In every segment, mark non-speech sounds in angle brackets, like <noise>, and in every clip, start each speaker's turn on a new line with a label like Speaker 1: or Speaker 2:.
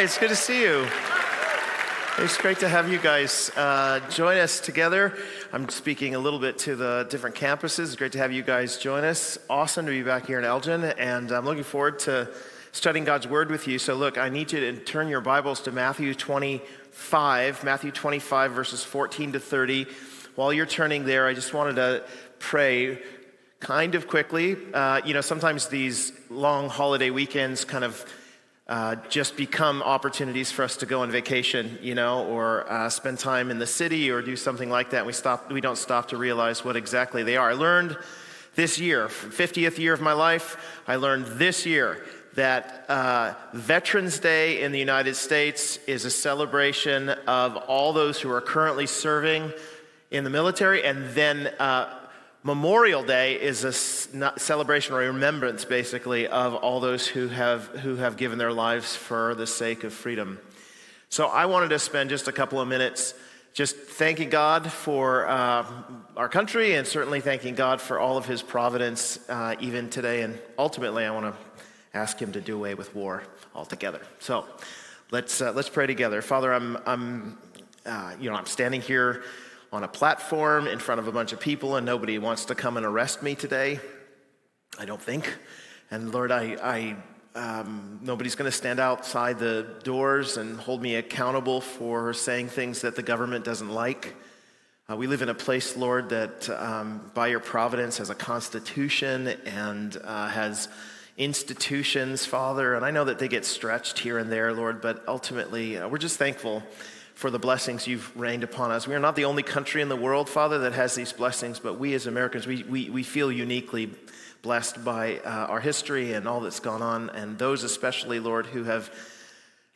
Speaker 1: It's good to see you. It's great to have you guys uh, join us together. I'm speaking a little bit to the different campuses. It's great to have you guys join us. Awesome to be back here in Elgin, and I'm looking forward to studying God's Word with you. So, look, I need you to turn your Bibles to Matthew 25, Matthew 25, verses 14 to 30. While you're turning there, I just wanted to pray kind of quickly. Uh, you know, sometimes these long holiday weekends kind of uh, just become opportunities for us to go on vacation, you know, or uh, spend time in the city or do something like that. We stop, we don't stop to realize what exactly they are. I learned this year, 50th year of my life, I learned this year that uh, Veterans Day in the United States is a celebration of all those who are currently serving in the military, and then uh, Memorial Day is a celebration or a remembrance, basically, of all those who have, who have given their lives for the sake of freedom. So I wanted to spend just a couple of minutes just thanking God for uh, our country and certainly thanking God for all of his providence uh, even today. And ultimately, I want to ask him to do away with war altogether. So let's, uh, let's pray together. Father, I'm, I'm, uh, you know, I'm standing here on a platform in front of a bunch of people, and nobody wants to come and arrest me today. I don't think. And Lord, I, I um, nobody's going to stand outside the doors and hold me accountable for saying things that the government doesn't like. Uh, we live in a place, Lord, that um, by your providence has a constitution and uh, has institutions, Father. And I know that they get stretched here and there, Lord, but ultimately, uh, we're just thankful for the blessings you've rained upon us. We are not the only country in the world, Father, that has these blessings, but we as Americans, we, we, we feel uniquely blessed by uh, our history and all that's gone on, and those especially, Lord, who have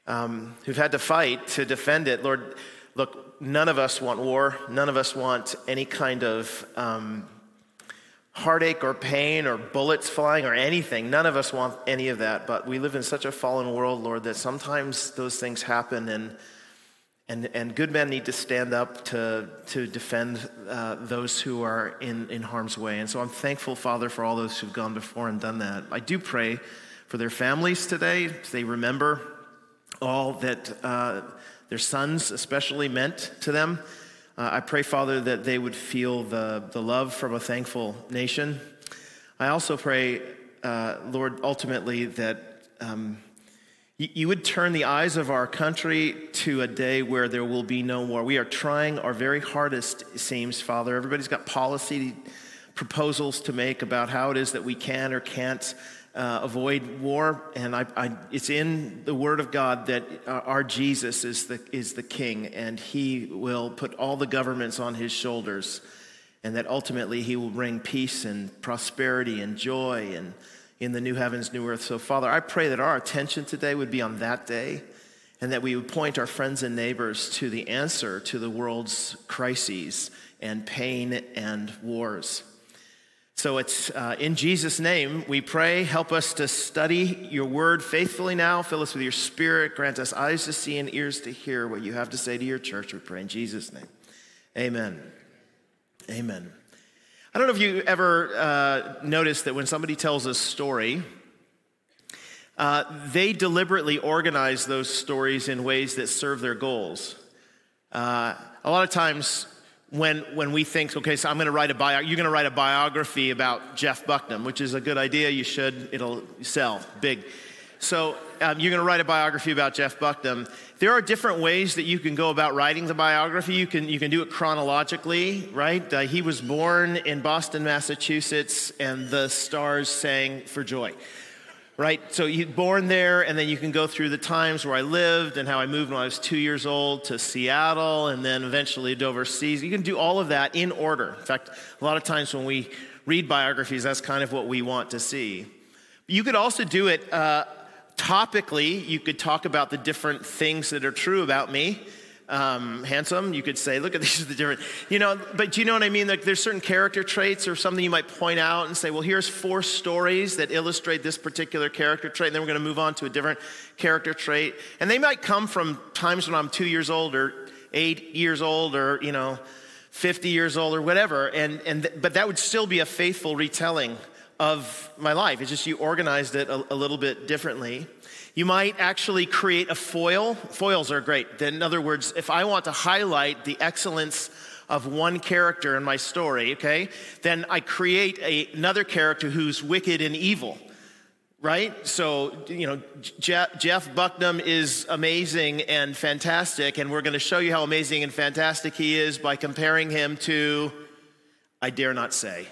Speaker 1: um, who've had to fight to defend it. Lord, look, none of us want war. None of us want any kind of um, heartache or pain or bullets flying or anything. None of us want any of that. But we live in such a fallen world, Lord, that sometimes those things happen and and, and good men need to stand up to, to defend uh, those who are in, in harm's way. And so I'm thankful, Father, for all those who've gone before and done that. I do pray for their families today. They remember all that uh, their sons especially meant to them. Uh, I pray, Father, that they would feel the, the love from a thankful nation. I also pray, uh, Lord, ultimately that. Um, you would turn the eyes of our country to a day where there will be no war. We are trying our very hardest, it seems, Father. Everybody's got policy proposals to make about how it is that we can or can't uh, avoid war. And I, I, it's in the Word of God that uh, our Jesus is the, is the King, and He will put all the governments on His shoulders, and that ultimately He will bring peace and prosperity and joy and in the new heavens, new earth. So, Father, I pray that our attention today would be on that day and that we would point our friends and neighbors to the answer to the world's crises and pain and wars. So it's uh, in Jesus' name we pray. Help us to study your word faithfully now. Fill us with your spirit. Grant us eyes to see and ears to hear what you have to say to your church. We pray in Jesus' name. Amen. Amen. I don't know if you ever uh, noticed that when somebody tells a story, uh, they deliberately organize those stories in ways that serve their goals. Uh, a lot of times, when, when we think, okay, so I'm going to write a bio, you're going to write a biography about Jeff Bucknam, which is a good idea. You should. It'll sell big. So um, you're going to write a biography about Jeff Bucknam. There are different ways that you can go about writing the biography. You can, you can do it chronologically, right? Uh, he was born in Boston, Massachusetts, and the stars sang for joy, right? So he's born there, and then you can go through the times where I lived and how I moved when I was two years old to Seattle, and then eventually to overseas. You can do all of that in order. In fact, a lot of times when we read biographies, that's kind of what we want to see. You could also do it uh, topically, you could talk about the different things that are true about me. Um, handsome, you could say, look at <laughs> these are the different, you know, but do you know what I mean? Like there's certain character traits or something you might point out and say, well, here's four stories that illustrate this particular character trait, and then we're going to move on to a different character trait. And they might come from times when I'm two years old or eight years old or, you know, 50 years old or whatever. And, and, but that would still be a faithful retelling of my life. It's just you organized it a, a little bit differently. You might actually create a foil. Foils are great. Then, In other words, if I want to highlight the excellence of one character in my story, okay, then I create a, another character who's wicked and evil, right? So, you know, Jeff, Jeff Bucknam is amazing and fantastic, and we're going to show you how amazing and fantastic he is by comparing him to, I dare not say,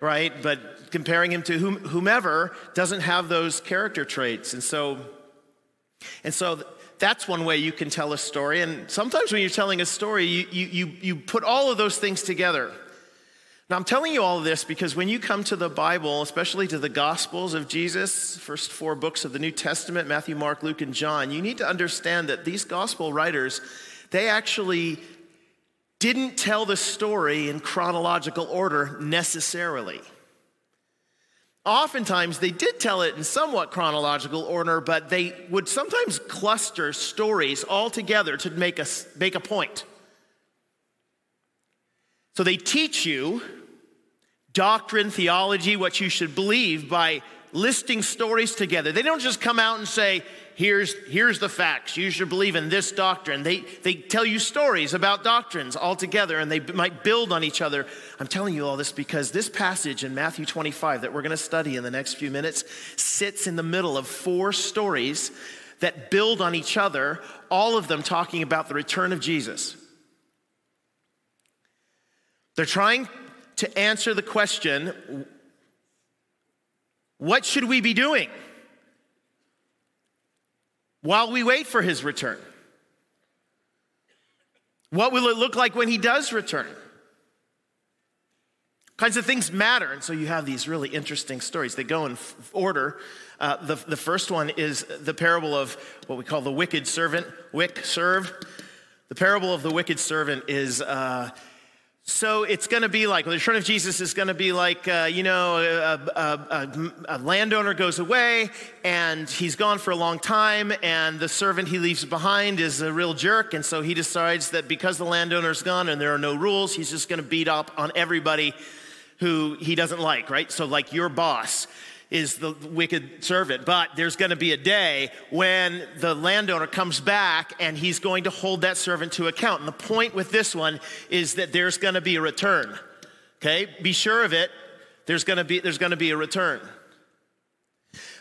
Speaker 1: right? But comparing him to whom, whomever doesn't have those character traits. And so, and so that's one way you can tell a story. And sometimes when you're telling a story, you, you, you, you put all of those things together. Now, I'm telling you all of this because when you come to the Bible, especially to the Gospels of Jesus, first four books of the New Testament Matthew, Mark, Luke, and John you need to understand that these Gospel writers, they actually didn't tell the story in chronological order necessarily. Oftentimes, they did tell it in somewhat chronological order, but they would sometimes cluster stories all together to make a, make a point. So they teach you doctrine, theology, what you should believe by listing stories together. They don't just come out and say, here's, here's the facts. You should believe in this doctrine. They, they tell you stories about doctrines all together and they might build on each other. I'm telling you all this because this passage in Matthew 25 that we're going to study in the next few minutes sits in the middle of four stories that build on each other, all of them talking about the return of Jesus. They're trying to answer the question what should we be doing? while we wait for his return? What will it look like when he does return? kinds of things matter. And so you have these really interesting stories. They go in f- order. Uh, the, the first one is the parable of what we call the wicked servant, wick, serve. The parable of the wicked servant is uh, so it's going to be like, the return of Jesus is going to be like, uh, you know, a, a, a, a, landowner goes away and he's gone for a long time, and the servant he leaves behind is a real jerk. And so he decides that because the landowner's gone and there are no rules, he's just going to beat up on everybody who he doesn't like, right? So, like your boss is the wicked servant. But there's going to be a day when the landowner comes back and he's going to hold that servant to account. And the point with this one is that there's going to be a return. Okay? Be sure of it. There's going to be, there's going to be a return.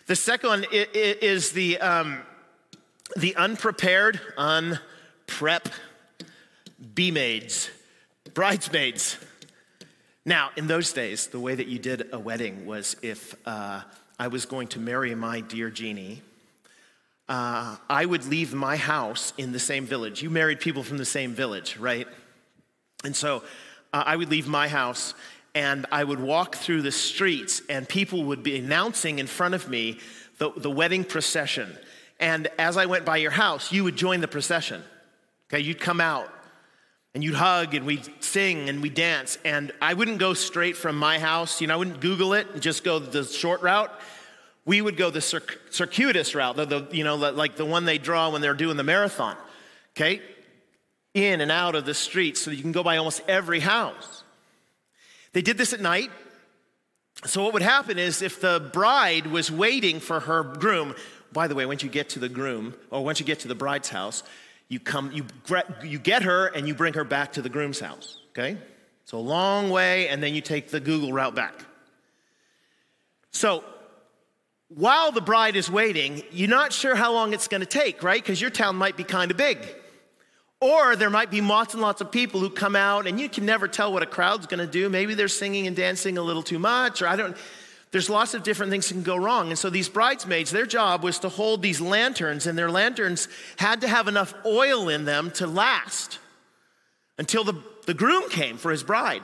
Speaker 1: The second one is the, um, the unprepared, unprep be maids, bridesmaids. Now, in those days, the way that you did a wedding was if uh, I was going to marry my dear Jeannie, uh, I would leave my house in the same village. You married people from the same village, right? And so uh, I would leave my house and I would walk through the streets, and people would be announcing in front of me the, the wedding procession. And as I went by your house, you would join the procession. Okay, you'd come out and you'd hug and we'd sing and we'd dance. And I wouldn't go straight from my house, you know, I wouldn't Google it and just go the short route. We would go the circuitous route, the, the, you know, like the one they draw when they're doing the marathon, okay? In and out of the streets so you can go by almost every house. They did this at night. So, what would happen is if the bride was waiting for her groom, by the way, once you get to the groom, or once you get to the bride's house, you come, you, you get her and you bring her back to the groom's house, okay? It's a long way, and then you take the Google route back. So, while the bride is waiting, you're not sure how long it's gonna take, right? Because your town might be kind of big. Or there might be lots and lots of people who come out, and you can never tell what a crowd's gonna do. Maybe they're singing and dancing a little too much, or I don't there's lots of different things that can go wrong. And so these bridesmaids, their job was to hold these lanterns, and their lanterns had to have enough oil in them to last until the, the groom came for his bride.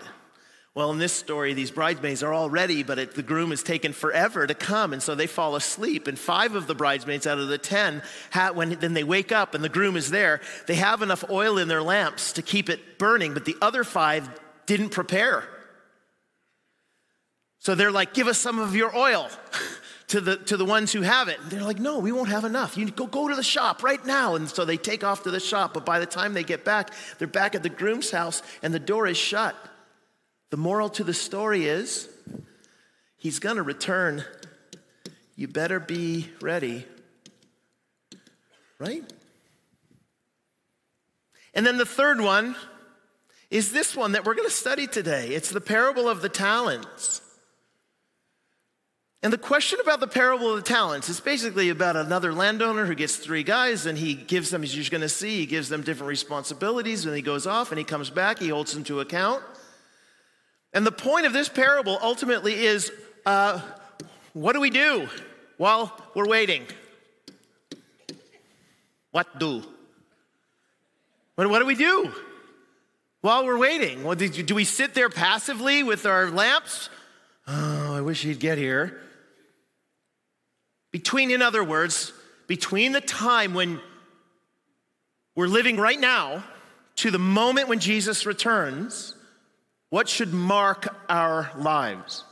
Speaker 1: Well, in this story, these bridesmaids are all ready, but it, the groom is taken forever to come, and so they fall asleep. And five of the bridesmaids out of the ten, have, when then they wake up and the groom is there, they have enough oil in their lamps to keep it burning, but the other five didn't prepare. So they're like, give us some of your oil <laughs> to the, to the ones who have it. And they're like, no, we won't have enough. You go, go to the shop right now. And so they take off to the shop. But by the time they get back, they're back at the groom's house and the door is shut. The moral to the story is he's going to return. You better be ready right? And then the third one is this one that we're going to study today. It's the parable of the talents. And the question about the parable of the talents is basically about another landowner who gets three guys and he gives them, as you're going to see, he gives them different responsibilities and he goes off and he comes back, he holds them to account. And the point of this parable ultimately is uh, what do we do while we're waiting? What do? What, do we do while we're waiting? Well, do we sit there passively with our lamps? Oh, I wish he'd get here. Between, in other words, between the time when we're living right now to the moment when Jesus returns, what should mark our lives?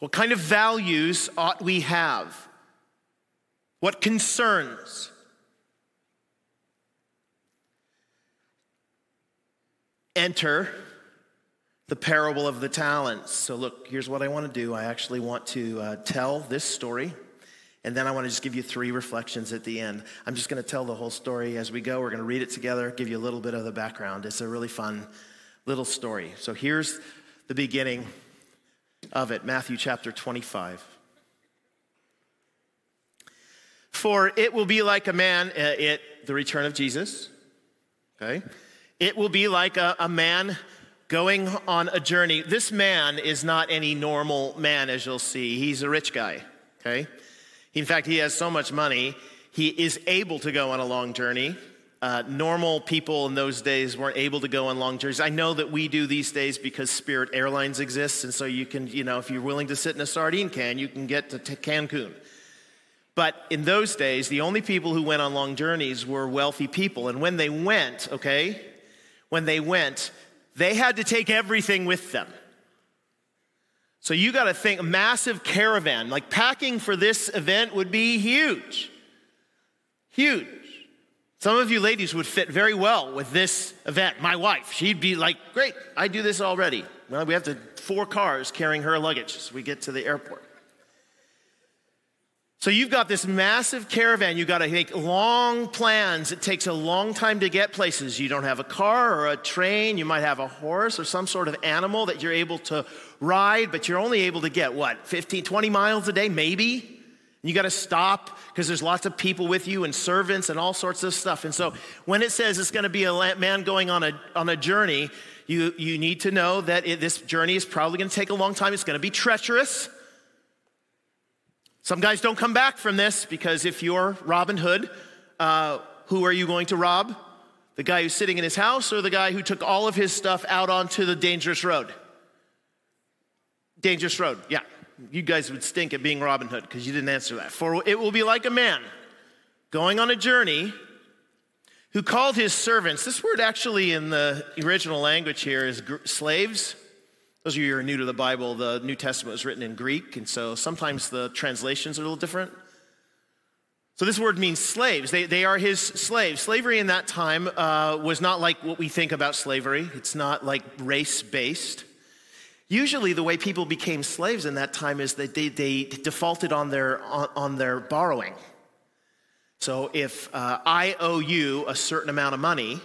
Speaker 1: What kind of values ought we have? What concerns? Enter the parable of the talents. So, look, here's what I want to do. I actually want to uh, tell this story, and then I want to just give you three reflections at the end. I'm just going to tell the whole story as we go. We're going to read it together, give you a little bit of the background. It's a really fun little story. So, here's the beginning of it Matthew chapter 25. For it will be like a man uh, at the return of Jesus, okay? It will be like a, a man going on a journey. This man is not any normal man, as you'll see. He's a rich guy, okay? In fact, he has so much money, he is able to go on a long journey. Uh, normal people in those days weren't able to go on long journeys. I know that we do these days because Spirit Airlines exists, and so you can, you know, if you're willing to sit in a sardine can, you can get to Cancun. But in those days, the only people who went on long journeys were wealthy people. And when they went, okay, when they went, they had to take everything with them. So you got to think a massive caravan, like packing for this event would be huge. Huge. Some of you ladies would fit very well with this event. My wife, she'd be like, great, I do this already. Well, we have to four cars carrying her luggage as we get to the airport. So you've got this massive caravan. You've got to make long plans. It takes a long time to get places. You don't have a car or a train. You might have a horse or some sort of animal that you're able to ride, but you're only able to get what, 15, 20 miles a day, maybe? You got to stop because there's lots of people with you and servants and all sorts of stuff. And so when it says it's going to be a man going on a, on a journey, you, you need to know that it, this journey is probably going to take a long time. It's going to be treacherous. Some guys don't come back from this because if you're Robin Hood, uh, who are you going to rob? The guy who's sitting in his house or the guy who took all of his stuff out onto the dangerous road? Dangerous road, yeah. You guys would stink at being Robin Hood because you didn't answer that. For it will be like a man going on a journey who called his servants. This word actually in the original language here is slaves. Those of you who are new to the Bible, the New Testament was written in Greek, and so sometimes the translations are a little different. So this word means slaves. They, they are his slaves. Slavery in that time uh, was not like what we think about slavery, it's not like race based. Usually, the way people became slaves in that time is that they, they defaulted on their, on, on their borrowing. So if uh, I owe you a certain amount of money,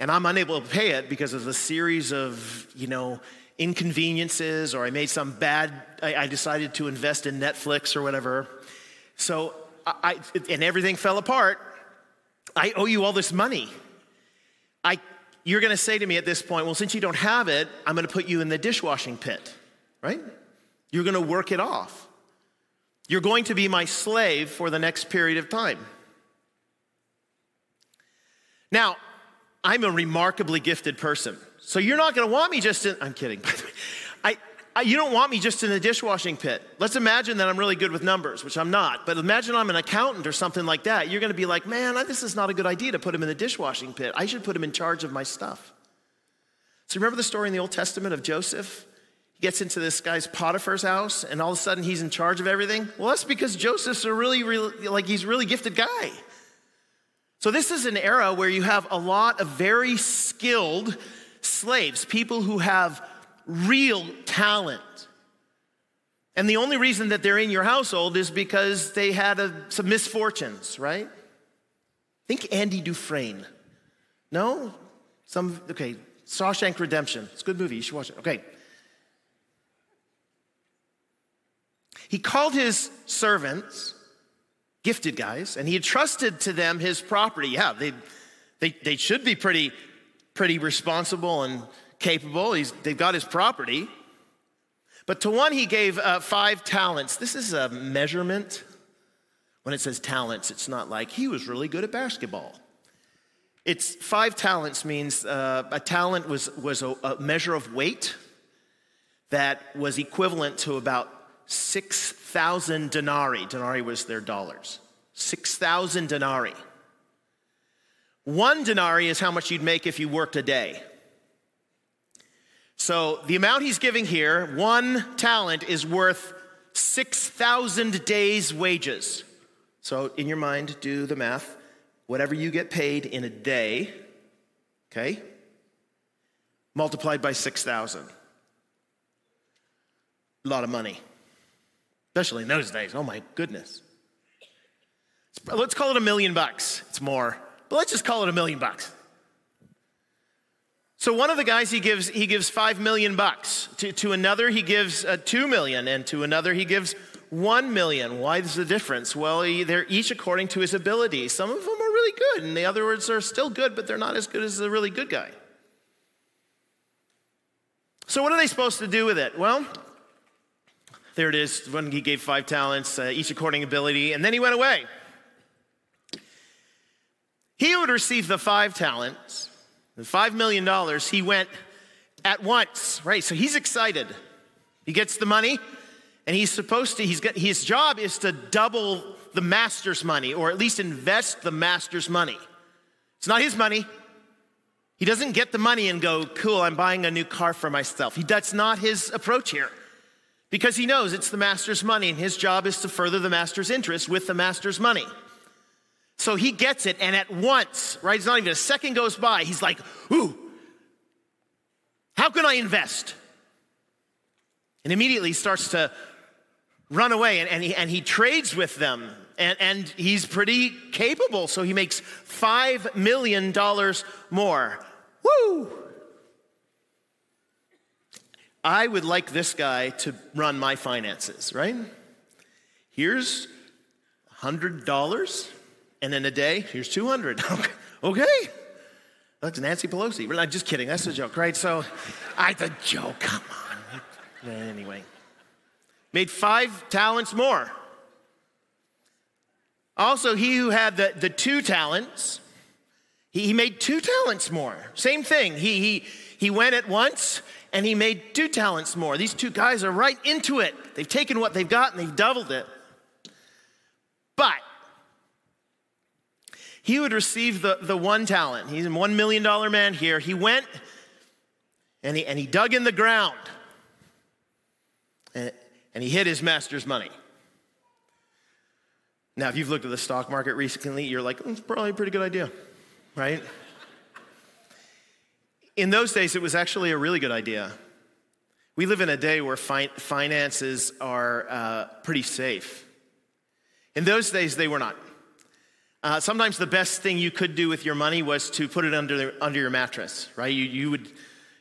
Speaker 1: and I'm unable to pay it because of a series of, you know, inconveniences, or I made some bad, I, I decided to invest in Netflix or whatever. So, I, and everything fell apart. I owe you all this money. I, you're going to say to me at this point, well, since you don't have it, I'm going to put you in the dishwashing pit, right? You're going to work it off. You're going to be my slave for the next period of time. Now, I'm a remarkably gifted person. So you're not gonna want me just in, I'm kidding, by the way. I, I, you don't want me just in the dishwashing pit. Let's imagine that I'm really good with numbers, which I'm not, but imagine I'm an accountant or something like that. You're gonna be like, man, this is not a good idea to put him in the dishwashing pit. I should put him in charge of my stuff. So remember the story in the Old Testament of Joseph? He gets into this guy's Potiphar's house, and all of a sudden he's in charge of everything. Well, that's because Joseph's a really, really like he's a really gifted guy. So, this is an era where you have a lot of very skilled slaves, people who have real talent. And the only reason that they're in your household is because they had a, some misfortunes, right? Think Andy Dufresne. No? Some, okay, Shawshank Redemption. It's a good movie. You should watch it. Okay. He called his servants, gifted guys, and he entrusted to them his property. Yeah, they, they, they should be pretty, pretty responsible and capable. He's, they've got his property. But to one, he gave uh, five talents. This is a measurement. When it says talents, it's not like he was really good at basketball. It's five talents means uh, a talent was, was a, a measure of weight that was equivalent to about 6,000 denarii. Denarii was their dollars. 6,000 denarii. One denarii is how much you'd make if you worked a day. So the amount he's giving here, one talent, is worth 6,000 days' wages. So in your mind, do the math. Whatever you get paid in a day, okay, multiplied by 6,000. A lot of money, especially in those days. Oh my goodness. Let's call it a million bucks. It's more, but let's just call it a million bucks. So one of the guys he gives he gives five million bucks. To, to another he gives uh, two million, and to another he gives one million. Why is the difference? Well, he, they're each according to his ability. Some of them are really good, and the other words are still good, but they're not as good as the really good guy. So what are they supposed to do with it? Well, there it is. When he gave five talents, uh, each according ability, and then he went away. He would receive the five talents the $5 million, he went at once, right? So he's excited. He gets the money, and he's supposed to, he's got, his job is to double the master's money, or at least invest the master's money. It's not his money. He doesn't get the money and go, cool, I'm buying a new car for myself. He, that's not his approach here. Because he knows it's the master's money, and his job is to further the master's interest with the master's money. So he gets it, and at once, right, it's not even a second goes by, he's like, ooh, how can I invest? And immediately starts to run away, and, and, he, and he trades with them, and, and he's pretty capable, so he makes $5 million more. Woo! I would like this guy to run my finances, right? Here's $100 and in a day, here's 200. <laughs> okay. That's Nancy Pelosi. We're not just kidding. That's a joke, right? So, I the joke. Come on. Anyway, made five talents more. Also, he who had the, the two talents, he, he made two talents more. Same thing. He, he, he went at once and he made two talents more. These two guys are right into it. They've taken what they've got and they've doubled it. But he would receive the, the one talent. He's a $1 million man here. He went and he, and he dug in the ground and, and he hid his master's money. Now, if you've looked at the stock market recently, you're like, mm, it's probably a pretty good idea, right? In those days, it was actually a really good idea. We live in a day where fi- finances are uh, pretty safe. In those days, they were not. Uh, sometimes the best thing you could do with your money was to put it under, the, under your mattress, right? You, you, would,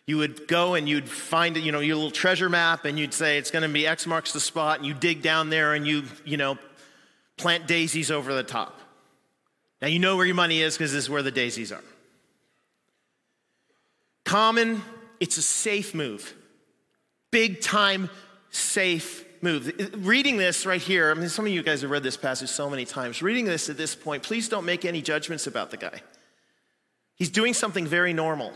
Speaker 1: you would go and you'd find you know, your little treasure map and you'd say it's going to be X marks the spot and you dig down there and you, you know, plant daisies over the top. Now you know where your money is because this is where the daisies are. Common, it's a safe move. Big time safe move. Reading this right here, I mean, some of you guys have read this passage so many times. Reading this at this point, please don't make any judgments about the guy. He's doing something very normal.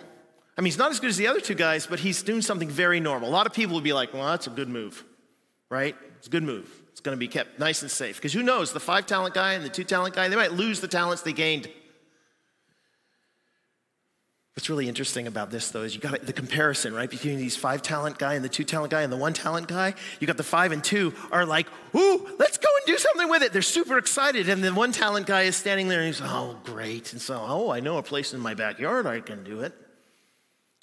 Speaker 1: I mean, he's not as good as the other two guys, but he's doing something very normal. A lot of people would be like, well, that's a good move, right? It's a good move. It's going to be kept nice and safe. Because who knows, the five talent guy and the two talent guy, they might lose the talents they gained. What's really interesting about this, though, is you got the comparison, right, between these five talent guy and the two talent guy and the one talent guy. You got the five and two are like, ooh, let's go and do something with it. They're super excited. And the one talent guy is standing there and he's, oh, great. And so, oh, I know a place in my backyard I can do it.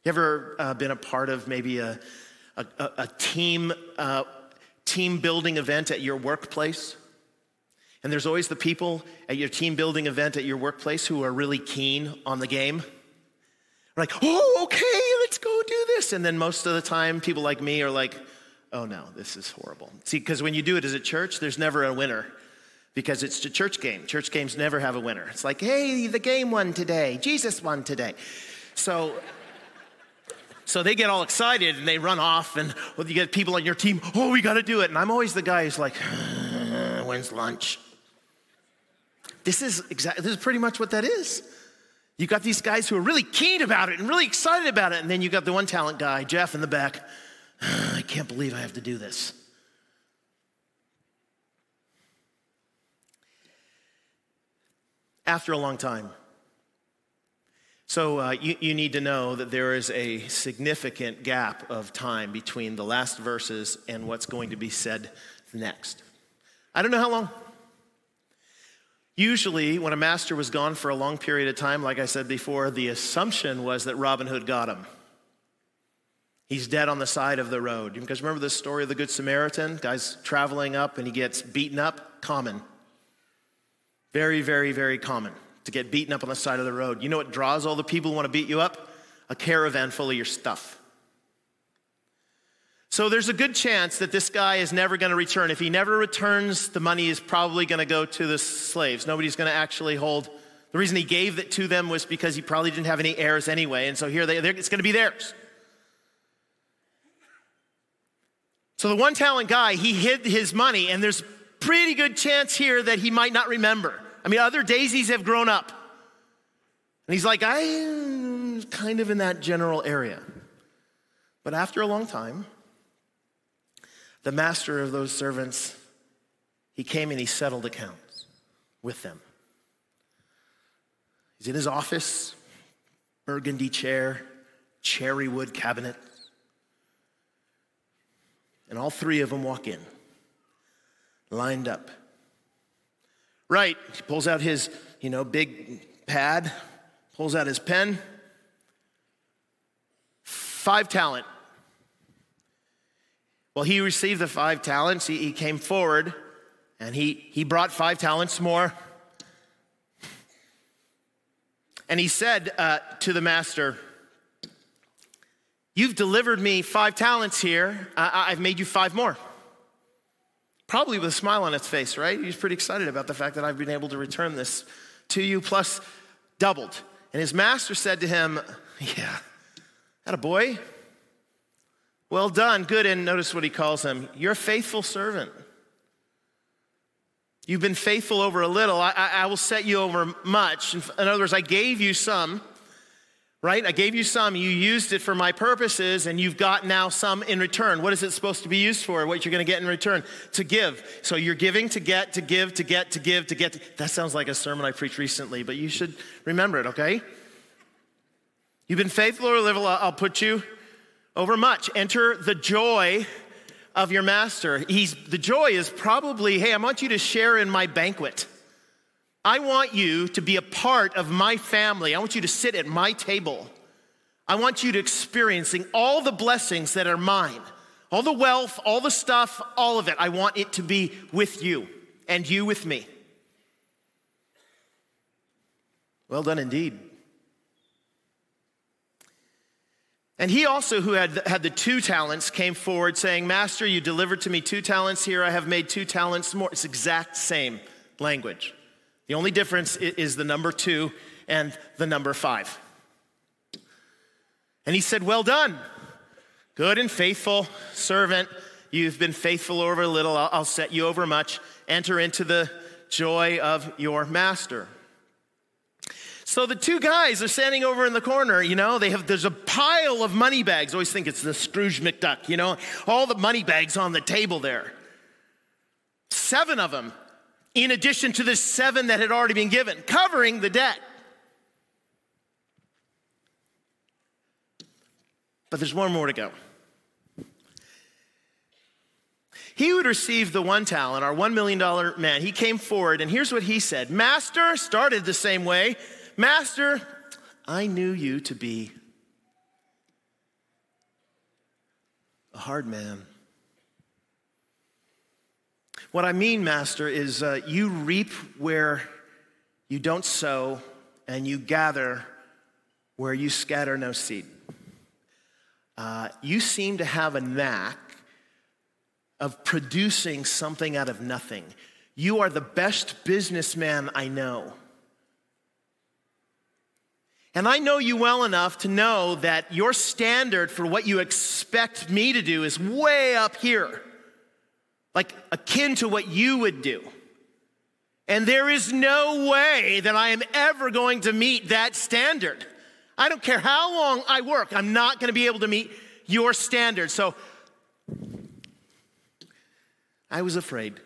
Speaker 1: You ever uh, been a part of maybe a, a, a team uh, team building event at your workplace. And there's always the people at your team building event at your workplace who are really keen on the game. Like, oh, okay, let's go do this. And then most of the time, people like me are like, oh no, this is horrible. See, because when you do it as a church, there's never a winner because it's a church game. Church games never have a winner. It's like, hey, the game won today, Jesus won today. So, so they get all excited and they run off, and well, you get people on your team, oh, we got to do it. And I'm always the guy who's like, uh, when's lunch? This is exactly, this is pretty much what that is. You got these guys who are really keen about it and really excited about it, and then you got the one talent guy, Jeff, in the back. <sighs> I can't believe I have to do this. After a long time. So uh, you, you need to know that there is a significant gap of time between the last verses and what's going to be said next. I don't know how long. Usually, when a master was gone for a long period of time, like I said before, the assumption was that Robin Hood got him. He's dead on the side of the road. Guys remember the story of the Good Samaritan? Guy's traveling up and he gets beaten up? Common. Very, very, very common to get beaten up on the side of the road. You know what draws all the people who want to beat you up? A caravan full of your stuff. So there's a good chance that this guy is never going to return. If he never returns, the money is probably going to go to the slaves. Nobody's going to actually hold. The reason he gave it to them was because he probably didn't have any heirs anyway. And so here they, it's going to be theirs. So the one talent guy, he hid his money, and there's pretty good chance here that he might not remember. I mean, other daisies have grown up. And he's like, I'm kind of in that general area. But after a long time, the master of those servants, he came and he settled accounts with them. He's in his office, burgundy chair, cherry wood cabinet. And all three of them walk in, lined up. Right, he pulls out his, you know, big pad, pulls out his pen. Five talent well, he received the five talents. He, he came forward and he, he brought five talents more. And he said uh, to the master, You've delivered me five talents here. I, I've made you five more. Probably with a smile on his face, right? He's pretty excited about the fact that I've been able to return this to you, plus doubled. And his master said to him, Yeah, that a boy. Well done, good. And notice what he calls him you're a faithful servant. You've been faithful over a little. I, I, I, will set you over much. In other words, I gave you some, right? I gave you some. You used it for my purposes, and you've got now some in return. What is it supposed to be used for? What you're going to get in return? To give. So you're giving to get, to give, to get, to give, to get. To... That sounds like a sermon I preached recently, but you should remember it, okay? You've been faithful over a little, I'll put you over much. Enter the joy of your master. He's, the joy is probably, hey, I want you to share in my banquet. I want you to be a part of my family. I want you to sit at my table. I want you to experiencing all the blessings that are mine. All the wealth, all the stuff, all of it. I want it to be with you and you with me. Well done indeed. And he also, who had, had the two talents, came forward saying, Master, you delivered to me two talents here. I have made two talents more. It's exact same language. The only difference is the number two and the number five. And he said, Well done, good and faithful servant. You've been faithful over a little, I'll set you over much. Enter into the joy of your master. So the two guys are standing over in the corner, you know, they have there's a pile of money bags. I always think it's the Scrooge McDuck, you know, all the money bags on the table there. Seven of them, in addition to the seven that had already been given, covering the debt. But there's one more to go. He would receive the one talent, our $1 million man. He came forward, and here's what he said Master started the same way. Master, I knew you to be a hard man, What I mean, Master, is uh, you reap where you don't sow, and you gather where you scatter no seed. Uh, you seem to have a knack of producing something out of nothing. You are the best businessman I know. And I know you well enough to know that your standard for what you expect me to do is way up here, like akin to what you would do. And there is no way that I am ever going to meet that standard. I don't care how long I work, I'm not going to be able to meet your standard. So I was afraid.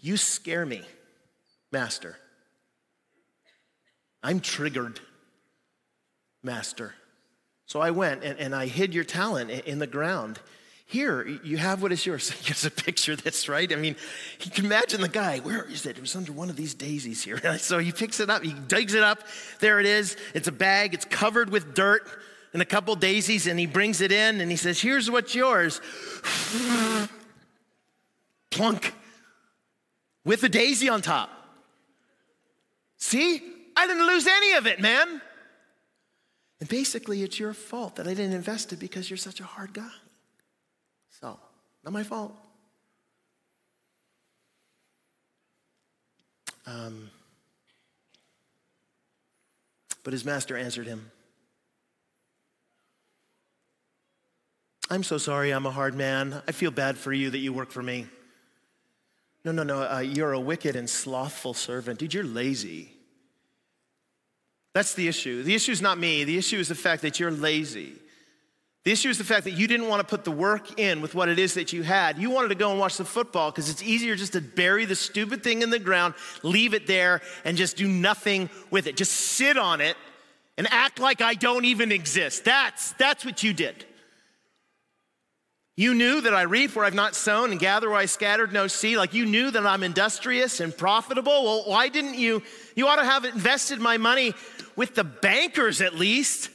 Speaker 1: You scare me, Master. I'm triggered, Master. So I went and, and I hid your talent in the ground. Here, you have what is yours. <laughs> Here's a picture this, right? I mean, you can imagine the guy. Where is it? It was under one of these daisies here. <laughs> So he picks it up, he digs it up. There it is. It's a bag, it's covered with dirt and a couple daisies, and he brings it in and he says, Here's what's yours. <laughs> Plunk. With a daisy on top. See? I didn't lose any of it, man. And basically, it's your fault that I didn't invest it because you're such a hard guy. So, not my fault. Um, but his master answered him I'm so sorry, I'm a hard man. I feel bad for you that you work for me. No, no, no, uh, you're a wicked and slothful servant. Dude, you're lazy. That's the issue. The issue is not me, the issue is the fact that you're lazy. The issue is the fact that you didn't want to put the work in with what it is that you had. You wanted to go and watch the football because it's easier just to bury the stupid thing in the ground, leave it there, and just do nothing with it. Just sit on it and act like I don't even exist. That's, that's what you did. You knew that I reap where I've not sown and gather where I scattered no seed. Like you knew that I'm industrious and profitable. Well, why didn't you? You ought to have invested my money with the bankers at least.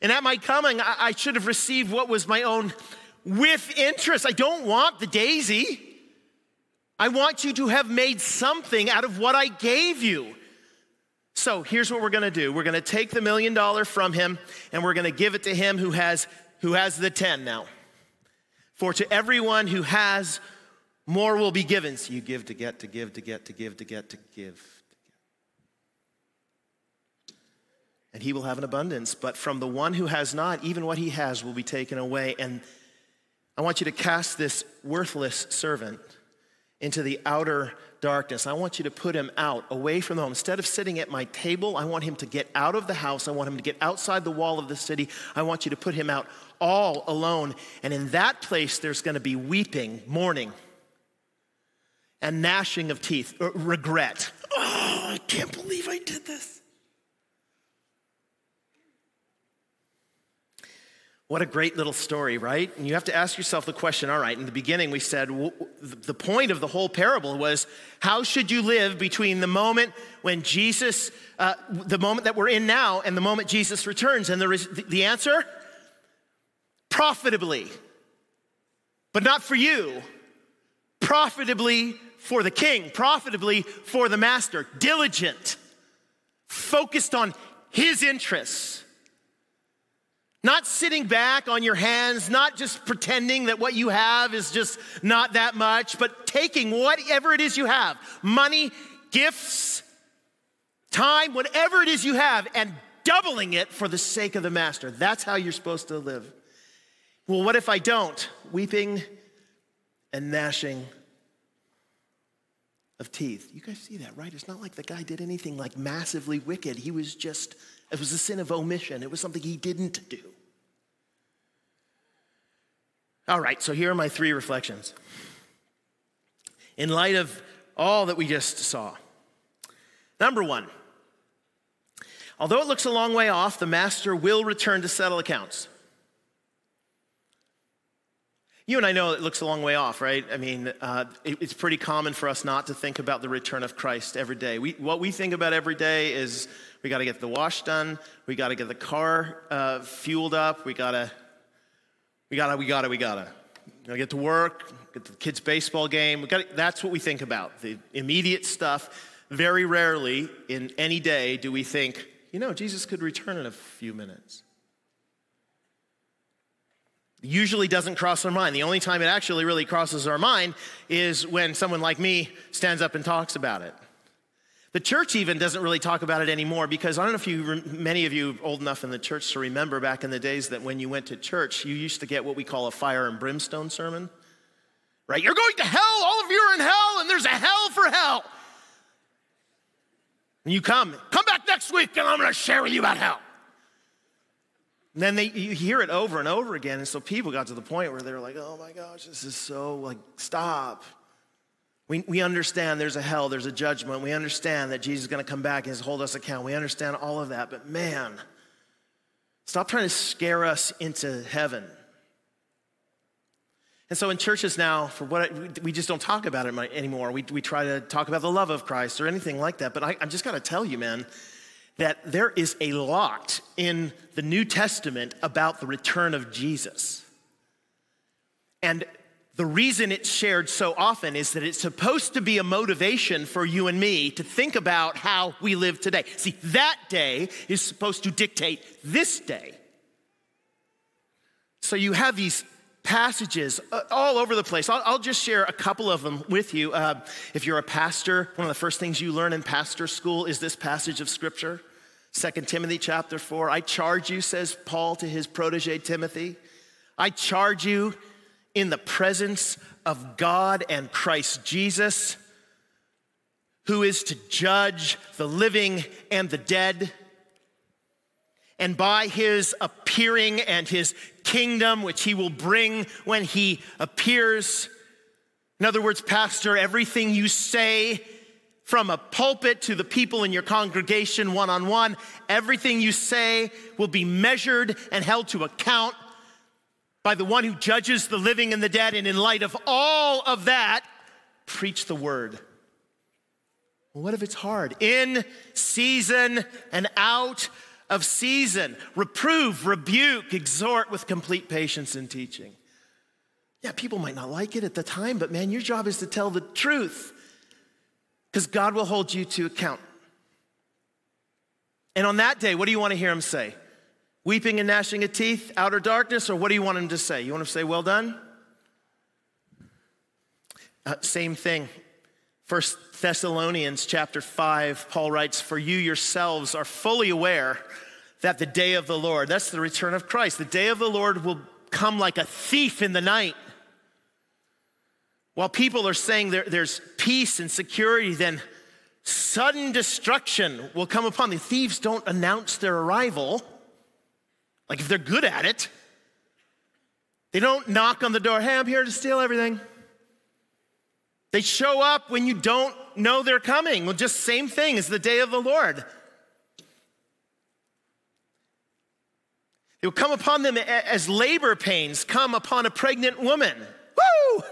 Speaker 1: And at my coming, I, should have received what was my own with interest. I don't want the daisy. I want you to have made something out of what I gave you. So here's what we're gonna do we're gonna take the million dollar from him and we're gonna give it to him who has who has the 10 now. For to everyone who has, more will be given. So you give to get, to give, to get, to give, to get, to give. And he will have an abundance. But from the one who has not, even what he has will be taken away. And I want you to cast this worthless servant into the outer darkness. I want you to put him out, away from the home. Instead of sitting at my table, I want him to get out of the house. I want him to get outside the wall of the city. I want you to put him out all alone. And in that place, there's going to be weeping, mourning, and gnashing of teeth, uh, regret. Oh, I can't believe I did this. What a great little story, right? And you have to ask yourself the question all right, in the beginning, we said the point of the whole parable was how should you live between the moment when Jesus, uh, the moment that we're in now, and the moment Jesus returns? And the, the answer? Profitably. But not for you, profitably for the king, profitably for the master, diligent, focused on his interests not sitting back on your hands, not just pretending that what you have is just not that much, but taking whatever it is you have money, gifts, time, whatever it is you have, and doubling it for the sake of the master. That's how you're supposed to live. Well, what if I don't? Weeping and gnashing of teeth. You guys see that, right? It's not like the guy did anything like massively wicked. He was just, it was a sin of omission. It was something he didn't do. All right, so here are my three reflections. In light of all that we just saw, number one, although it looks a long way off, the master will return to settle accounts. You and I know it looks a long way off, right? I mean, uh, it, it's pretty common for us not to think about the return of Christ every day. We, what we think about every day is we got to get the wash done, we got to get the car uh, fueled up, we got to
Speaker 2: We gotta, we gotta, we gotta. Gotta get to work, get to the kids' baseball game. We gotta, that's what we think about, the immediate stuff. Very rarely in any day do we think, you know, Jesus could return in a few minutes. Usually doesn't cross our mind. The only time it actually really crosses our mind is when someone like me stands up and talks about it. The church even doesn't really talk about it anymore because I don't know if you, many of you old enough in the church to remember back in the days that when you went to church, you used to get what we call a fire and brimstone sermon. Right? You're going to hell, all of you are in hell, and there's a hell for hell. And you come, come back next week, and I'm going to share with you about hell. And then they, you hear it over and over again, and so people got to the point where they're like, "Oh my gosh, this is so like stop." We, we understand there's a hell, there's a judgment. We understand that Jesus is going to come back and hold us account. We understand all of that. But man, stop trying to scare us into heaven. And so in churches now, for what we just don't talk about it anymore. We, we try to talk about the love of Christ or anything like that. But I, I just got to tell you, man, that there is a lot in the New Testament about the return of Jesus. And the reason it's shared so often is that it's supposed to be a motivation for you and me to think about how we live today. See, that day is supposed to dictate this day. So you have these passages uh, all over the place. I'll, I'll, just share a couple of them with you. Uh, if you're a pastor, one of the first things you learn in pastor school is this passage of scripture. 2 Timothy chapter 4. I charge you, says Paul to his protege Timothy. I charge you in the presence of God and Christ Jesus, who is to judge the living and the dead. And by his appearing and his kingdom, which he will bring when he appears. In other words, Pastor, everything you say from a pulpit to the people in your congregation one on one, everything you say will be measured and held to account by the one who judges the living and the dead. And in light of all of that, preach the word. what if it's hard? In season and out of season. Reprove, rebuke, exhort with complete patience and teaching. Yeah, people might not like it at the time, but man, your job is to tell the truth because God will hold you to account. And on that day, what do you want to hear him say? Weeping and gnashing of teeth, outer darkness, or what do you want him to say? You want him to say, well done? Uh, same thing. First Thessalonians chapter 5, Paul writes, For you yourselves are fully aware that the day of the Lord, that's the return of Christ, the day of the Lord will come like a thief in the night. While people are saying there, there's peace and security, then sudden destruction will come upon the thieves don't announce their arrival like if they're good at it, they don't knock on the door, hey, I'm here to steal everything. They show up when you don't know they're coming. Well, just same thing as the day of the Lord. It will come upon them as labor pains come upon a pregnant woman. Woo!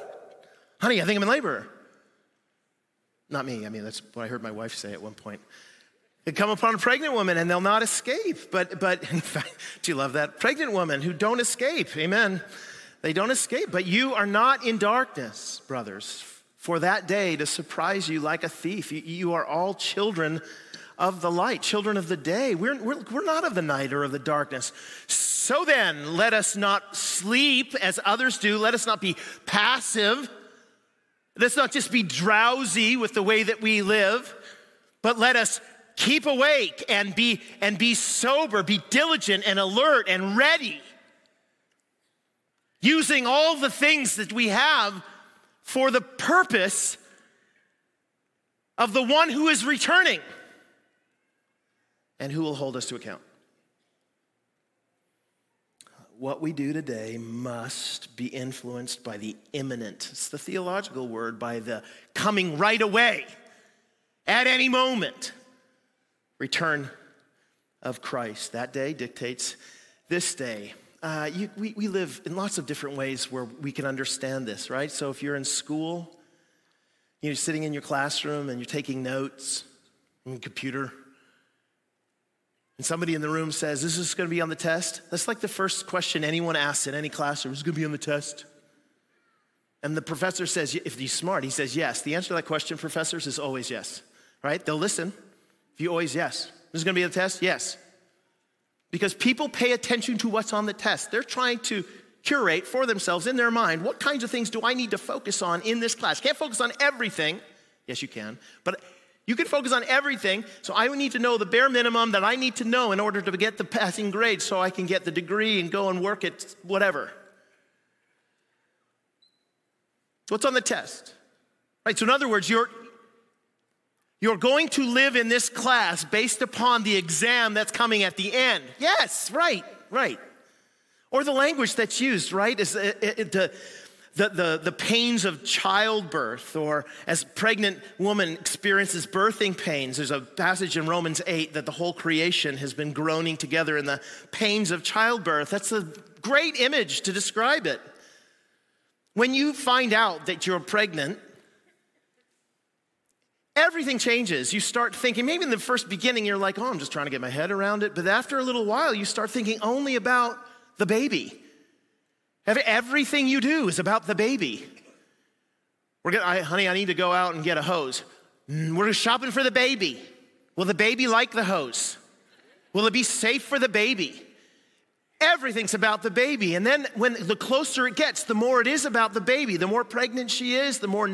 Speaker 2: Honey, I think I'm in labor. Not me. I mean, that's what I heard my wife say at one point. They come upon a pregnant woman and they'll not escape. But, but <laughs> in fact, do you love that? Pregnant woman who don't escape. Amen. They don't escape. But you are not in darkness, brothers, for that day to surprise you like a thief. You, you are all children of the light, children of the day. We're, we're, we're not of the night or of the darkness. So then, let us not sleep as others do. Let us not be passive. Let's not just be drowsy with the way that we live, but let us keep awake and be and be sober be diligent and alert and ready. Using all the things that we have for the purpose of the one who is returning and who will hold us to account. What we do today must be influenced by the imminent it's the theological word by the coming right away at any moment return of Christ. That day dictates this day. Uh, you, we, we live in lots of different ways where we can understand this, right? So if you're in school, you're sitting in your classroom and you're taking notes on your computer, and somebody in the room says, Is this going to be on the test? That's like the first question anyone asks in any classroom Is going to be on the test? And the professor says, If he's smart, he says yes. The answer to that question, professors, is always yes, right? They'll listen if you always yes. This is going to be the test? Yes. Because people pay attention to what's on the test. They're trying to curate for themselves in their mind what kinds of things do I need to focus on in this class? Can't focus on everything. Yes, you can. But you can focus on everything. So I need to know the bare minimum that I need to know in order to get the passing grade so I can get the degree and go and work at whatever. So what's on the test? Right, so in other words, you're, you're going to live in this class based upon the exam that's coming at the end. Yes, right, right. Or the language that's used, right? Is it, it, the, the, the, the pains of childbirth, or as pregnant woman experiences birthing pains. There's a passage in Romans 8 that the whole creation has been groaning together in the pains of childbirth. That's a great image to describe it. When you find out that you're pregnant, everything changes. You start thinking, maybe in the first beginning, you're like, oh, I'm just trying to get my head around it. But after a little while, you start thinking only about the baby. Everything you do is about the baby. We're gonna, I, honey, I need to go out and get a hose. Mm, we're shopping for the baby. Will the baby like the hose? Will it be safe for the baby? Everything's about the baby. And then when the closer it gets, the more it is about the baby. The more pregnant she is, the more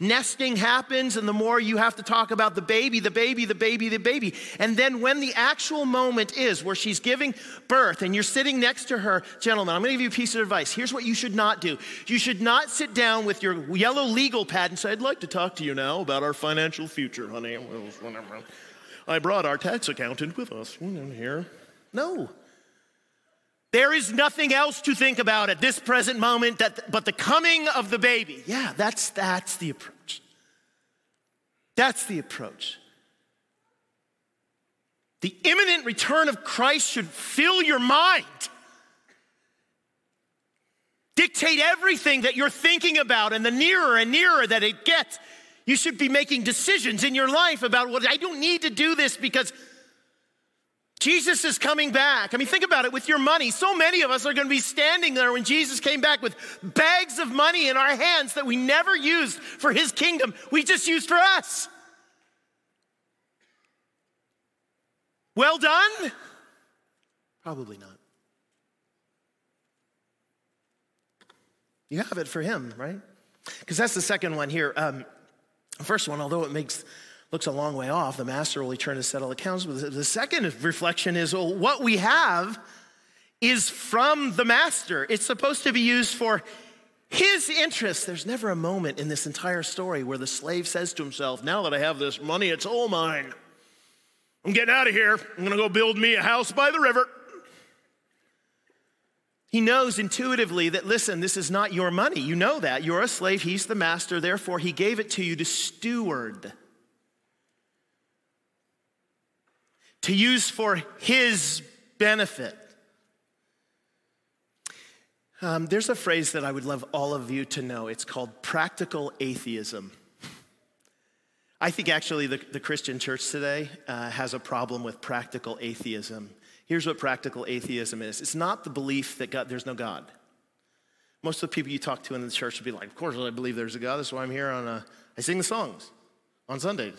Speaker 2: nesting happens, and the more you have to talk about the baby, the baby, the baby, the baby. And then when the actual moment is where she's giving birth and you're sitting next to her, gentlemen, I'm gonna give you a piece of advice. Here's what you should not do. You should not sit down with your yellow legal pad and say, I'd like to talk to you now about our financial future, honey. I brought our tax accountant with us here. No. There is nothing else to think about at this present moment that, but the coming of the baby. Yeah, that's, that's the approach. That's the approach. The imminent return of Christ should fill your mind, dictate everything that you're thinking about, and the nearer and nearer that it gets, you should be making decisions in your life about what I don't need to do this because Jesus is coming back. I mean, think about it with your money. So many of us are going to be standing there when Jesus came back with bags of money in our hands that we never used for his kingdom, we just used for us. Well done? Probably not. You have it for him, right? Because that's the second one here. Um, first one, although it makes looks a long way off. The master will return to settle accounts. But the second reflection is well, what we have is from the master. It's supposed to be used for his interest. There's never a moment in this entire story where the slave says to himself, Now that I have this money, it's all mine. I'm getting out of here. I'm going to go build me a house by the river. He knows intuitively that, listen, this is not your money. You know that. You're a slave. He's the master. Therefore, he gave it to you to steward. To use for his benefit. Um, there's a phrase that I would love all of you to know. It's called practical atheism. I think actually the, the Christian church today uh, has a problem with practical atheism. Here's what practical atheism is it's not the belief that God, there's no God. Most of the people you talk to in the church would be like, Of course, I believe there's a God. That's why I'm here on a, I sing the songs on Sundays.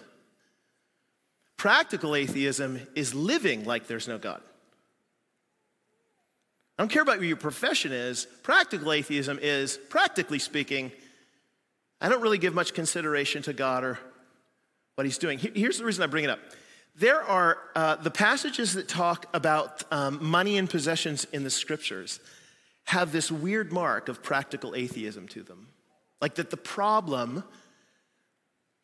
Speaker 2: Practical atheism is living like there's no God. I don't care about what your profession is. Practical atheism is, practically speaking, I don't really give much consideration to God or what He's doing. Here's the reason I bring it up. There are uh, the passages that talk about um, money and possessions in the scriptures have this weird mark of practical atheism to them. Like that the problem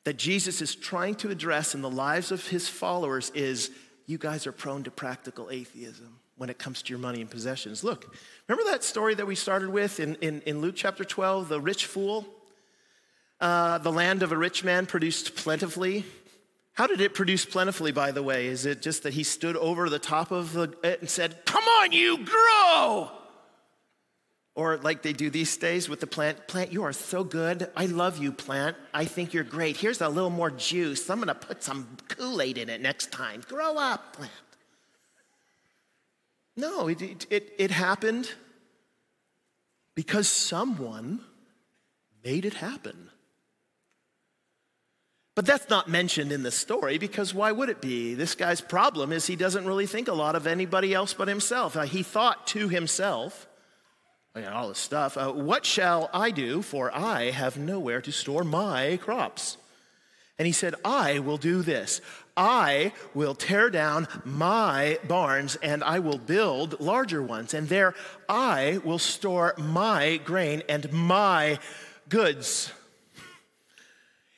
Speaker 2: that Jesus is trying to address in the lives of his followers is you guys are prone to practical atheism when it comes to your money and possessions. Look, remember that story that we started with in, in, in Luke chapter 12, the rich fool? Uh, the land of a rich man produced plentifully. How did it produce plentifully, by the way? Is it just that he stood over the top of the, it and said, Come on, you grow? Or like they do these days with the plant, plant, you are so good. I love you, plant. I think you're great. Here's a little more juice. I'm gonna put some Kool Aid in it next time. Grow up, plant. No, it, it, it, happened because someone made it happen. But that's not mentioned in the story because why would it be? This guy's problem is he doesn't really think a lot of anybody else but himself. Uh, he thought to himself, Got all this stuff, uh, what shall I do? For I have nowhere to store my crops. And he said, I will do this. I will tear down my barns and I will build larger ones. And there I will store my grain and my goods.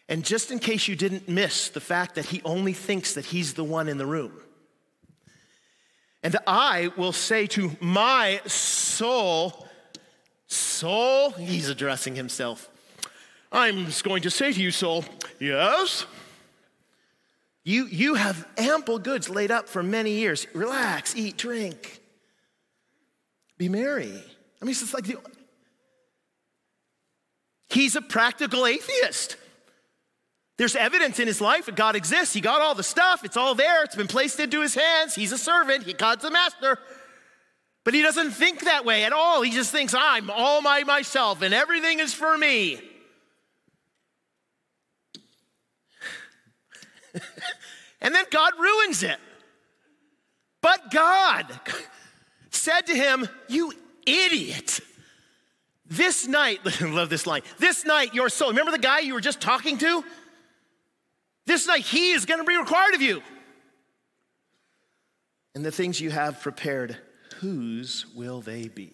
Speaker 2: And just in case you didn't miss the fact that he only thinks that he's the one in the room. And I will say to my soul, soul, he's addressing himself. I'm just going to say to you, soul, yes. You, you have ample goods laid up for many years. Relax, eat, drink, be merry. I mean, it's like the, he's a practical atheist. There's evidence in his life that God exists. He got all the stuff, it's all there, it's been placed into his hands. He's a servant, he, God's a master. But he doesn't think that way at all. He just thinks, I'm all by myself and everything is for me. <laughs> and then God ruins it. But God <laughs> said to him, You idiot. This night, <laughs> love this line. This night, your soul, remember the guy you were just talking to? This night, He is going to be required of you. And the things you have prepared, whose will they be?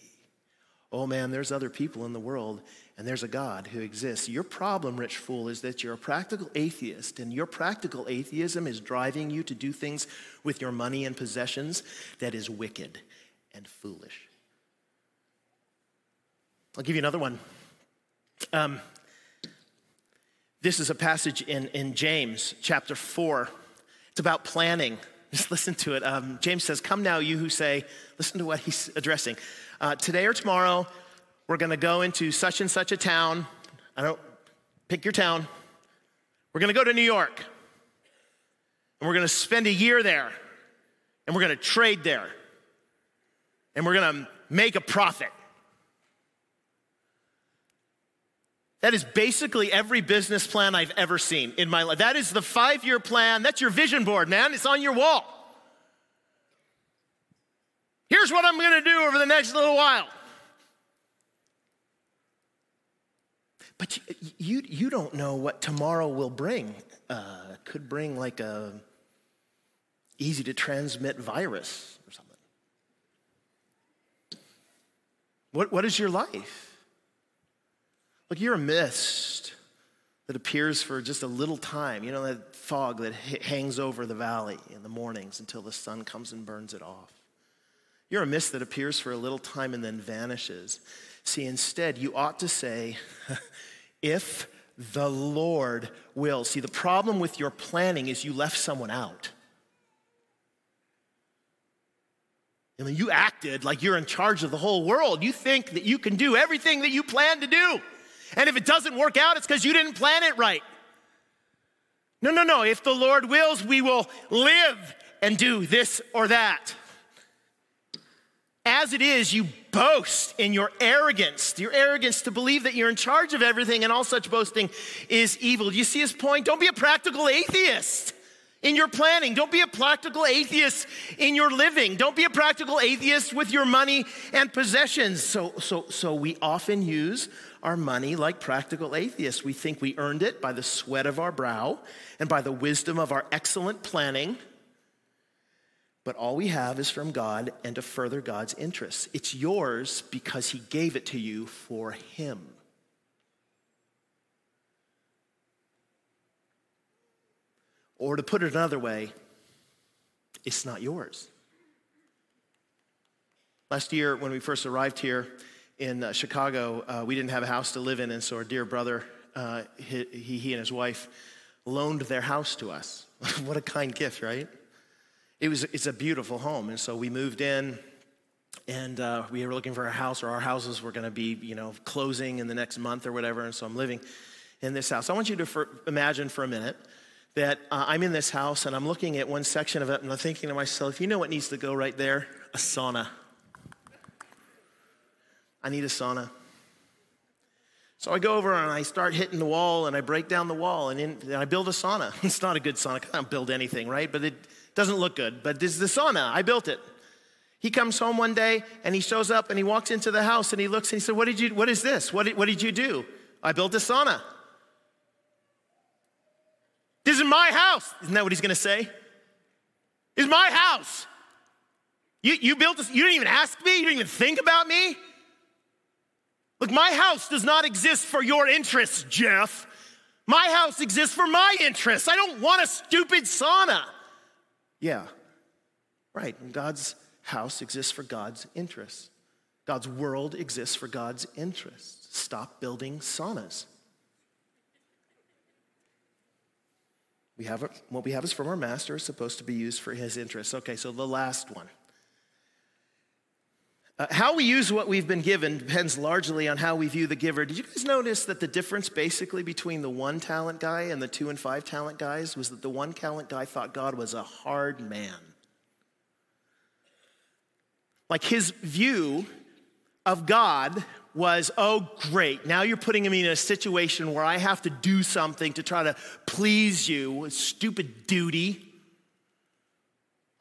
Speaker 2: Oh man, there's other people in the world, and there's a God who exists. Your problem, rich fool, is that you're a practical atheist, and your practical atheism is driving you to do things with your money and possessions that is wicked and foolish. I'll give you another one. Um, this is a passage in, in James chapter 4. It's about planning. Just listen to it. Um, James says, Come now, you who say, listen to what he's addressing. Uh, today or tomorrow, we're going to go into such and such a town. I don't pick your town. We're going to go to New York. And we're going to spend a year there. And we're going to trade there. And we're going to make a profit. That is basically every business plan I've ever seen in my life. That is the five year plan. That's your vision board, man. It's on your wall. Here's what I'm going to do over the next little while. But you, you, you don't know what tomorrow will bring. Uh, could bring like a easy to transmit virus or something. What, what is your life? Look, you're a mist that appears for just a little time. You know, that fog that hangs over the valley in the mornings until the sun comes and burns it off. You're a mist that appears for a little time and then vanishes. See, instead, you ought to say, <laughs> if the Lord will. See, the problem with your planning is you left someone out. I mean, you acted like you're in charge of the whole world. You think that you can do everything that you plan to do. And if it doesn't work out, it's because you didn't plan it right. No, no, no. If the Lord wills, we will live and do this or that. As it is, you boast in your arrogance, your arrogance to believe that you're in charge of everything, and all such boasting is evil. You see his point? Don't be a practical atheist in your planning. Don't be a practical atheist in your living. Don't be a practical atheist with your money and possessions. So, so, so we often use our money like practical atheists. We think we earned it by the sweat of our brow and by the wisdom of our excellent planning. But all we have is from God and to further God's interests. It's yours because He gave it to you for Him. Or to put it another way, it's not yours. Last year, when we first arrived here, in uh, Chicago, uh, we didn't have a house to live in, and so our dear brother, uh, he, he and his wife loaned their house to us. <laughs> what a kind gift, right? It was, it's a beautiful home, and so we moved in, and uh, we were looking for a house, or our houses were going to be, you know, closing in the next month or whatever, and so I'm living in this house. I want you to for, imagine for a minute that uh, I'm in this house, and I'm looking at one section of it, and I'm thinking to myself, you know what needs to go right there? a sauna. I need a sauna. So I go over and I start hitting the wall and I break down the wall and, in, and I build a sauna. <laughs> It's not a good sauna. I can't build anything, right? But it doesn't look good. But this is the sauna. I built it. He comes home one day and he shows up and he walks into the house and he looks and he said, What did you, what is this? What did, what did you do? I built a sauna. This is my house. Isn't that what he's gonna say? It's my house. You, you built this, you didn't even ask me, you didn't even think about me. Look, my house does not exist for your interests, Jeff. My house exists for my interests. I don't want a stupid sauna. Yeah, right. God's house exists for God's interests. God's world exists for God's interests. Stop building saunas. We have what we have is from our master is supposed to be used for his interests. Okay, so the last one. Uh, how we use what we've been given depends largely on how we view the giver. Did you guys notice that the difference basically between the one talent guy and the two and five talent guys was that the one talent guy thought God was a hard man? Like his view of God was, oh, great, now you're putting me in a situation where I have to do something to try to please you, stupid duty.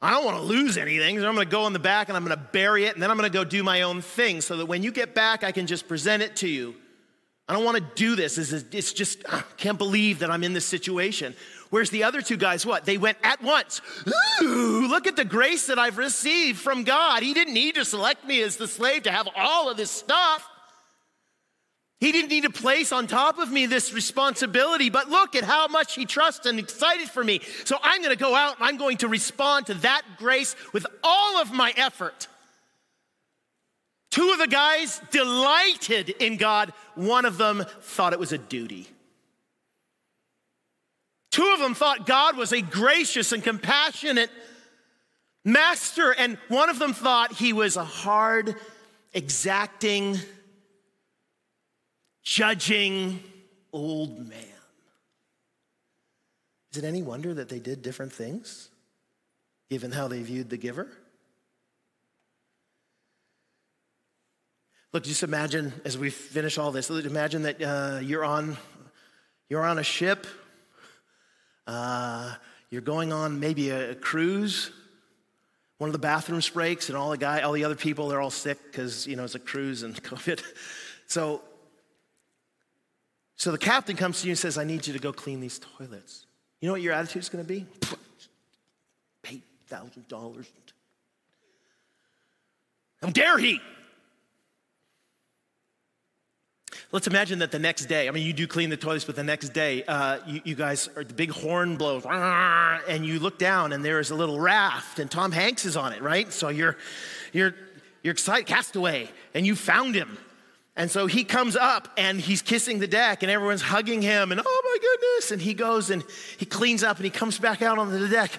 Speaker 2: I don't want to lose anything, so I'm going to go in the back and I'm going to bury it, and then I'm going to go do my own thing so that when you get back, I can just present it to you. I don't want to do this. It's just, ah, I can't believe that I'm in this situation. Whereas the other two guys, what? They went at once. Ooh, look at the grace that I've received from God. He didn't need to select me as the slave to have all of this stuff. He didn't need to place on top of me this responsibility, but look at how much he trusts and excited for me. So I'm going to go out and I'm going to respond to that grace with all of my effort. Two of the guys delighted in God, one of them thought it was a duty. Two of them thought God was a gracious and compassionate master, and one of them thought he was a hard, exacting, judging old man. Is it any wonder that they did different things, given how they viewed the giver? Look, just imagine as we finish all this, imagine that uh, you're, on, you're on a ship, uh, you're going on maybe a, a cruise. One of the bathrooms breaks, and all the guy, all the other people, they're all sick because you know it's a cruise and <laughs> COVID. So so the captain comes to you and says, I need you to go clean these toilets. You know what your attitude is going to be? $8,000. How dare he? Let's imagine that the next day, I mean, you do clean the toilets, but the next day, uh, you, you, guys are the big horn blows, <laughs> and you look down, and there is a little raft, and Tom Hanks is on it, right? So you're, you're, you're excited, castaway, and you found him. And so he comes up and he's kissing the deck and everyone's hugging him and oh my goodness. And he goes and he cleans up and he comes back out onto the deck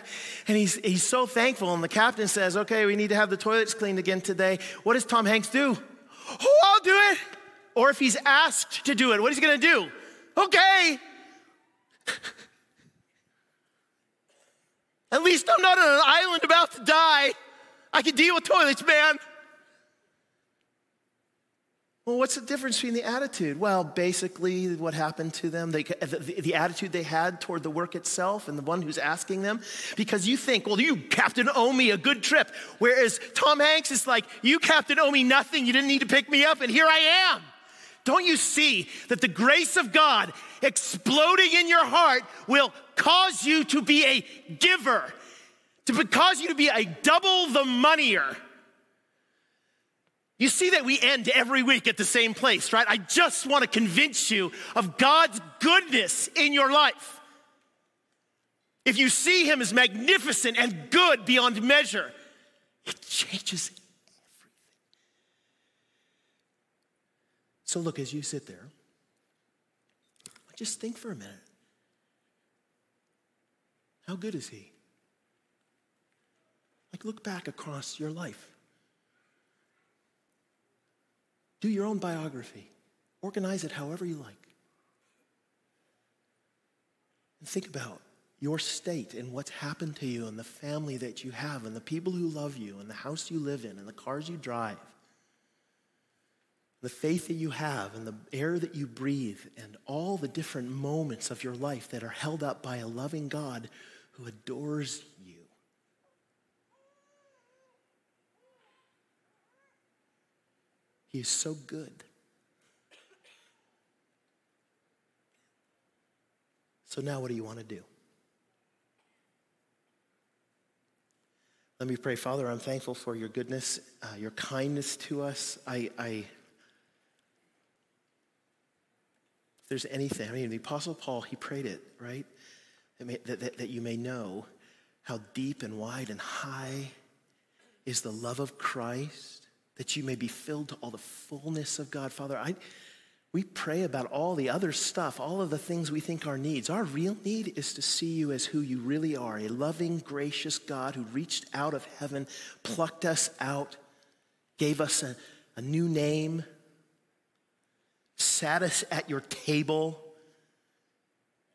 Speaker 2: and he's, he's so thankful. And the captain says, okay, we need to have the toilets cleaned again today. What does Tom Hanks do? Oh, I'll do it. Or if he's asked to do it, what is he going to do? Okay. <laughs> At least I'm not on an island about to die. I can deal with toilets, man. Well, what's the difference between the attitude? Well, basically, what happened to them, they, the, the, attitude they had toward the work itself and the one who's asking them. Because you think, well, you, Captain, owe me a good trip. Whereas Tom Hanks is like, you, Captain, owe me nothing. You didn't need to pick me up, and here I am. Don't you see that the grace of God exploding in your heart will cause you to be a giver, to cause you to be a double the moneyer? You see that we end every week at the same place, right? I just want to convince you of God's goodness in your life. If you see Him as magnificent and good beyond measure, it changes everything. So, look, as you sit there, just think for a minute. How good is He? Like, look back across your life. Do your own biography. Organize it however you like. And think about your state and what's happened to you and the family that you have and the people who love you and the house you live in and the cars you drive, the faith that you have and the air that you breathe and all the different moments of your life that are held up by a loving God who adores you. He is so good. So now what do you want to do? Let me pray, Father. I'm thankful for your goodness, uh, your kindness to us. I, I, if there's anything, I mean, the Apostle Paul, he prayed it, right? That, may, that, that, that you may know how deep and wide and high is the love of Christ, that you may be filled to all the fullness of God. Father, I, we pray about all the other stuff, all of the things we think are needs. Our real need is to see you as who you really are a loving, gracious God who reached out of heaven, plucked us out, gave us a, a new name, sat us at your table,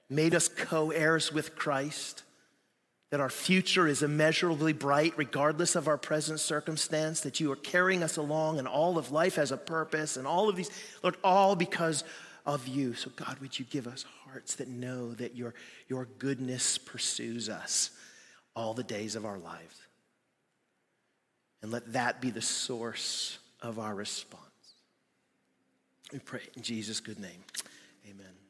Speaker 2: made us co heirs with Christ that our future is immeasurably bright regardless of our present circumstance, that you are carrying us along and all of life has a purpose and all of these, Lord, all because of you. So, God, would you give us hearts that know that your, your goodness pursues us all the days of our lives? And let that be the source of our response. We pray in Jesus' good name. Amen.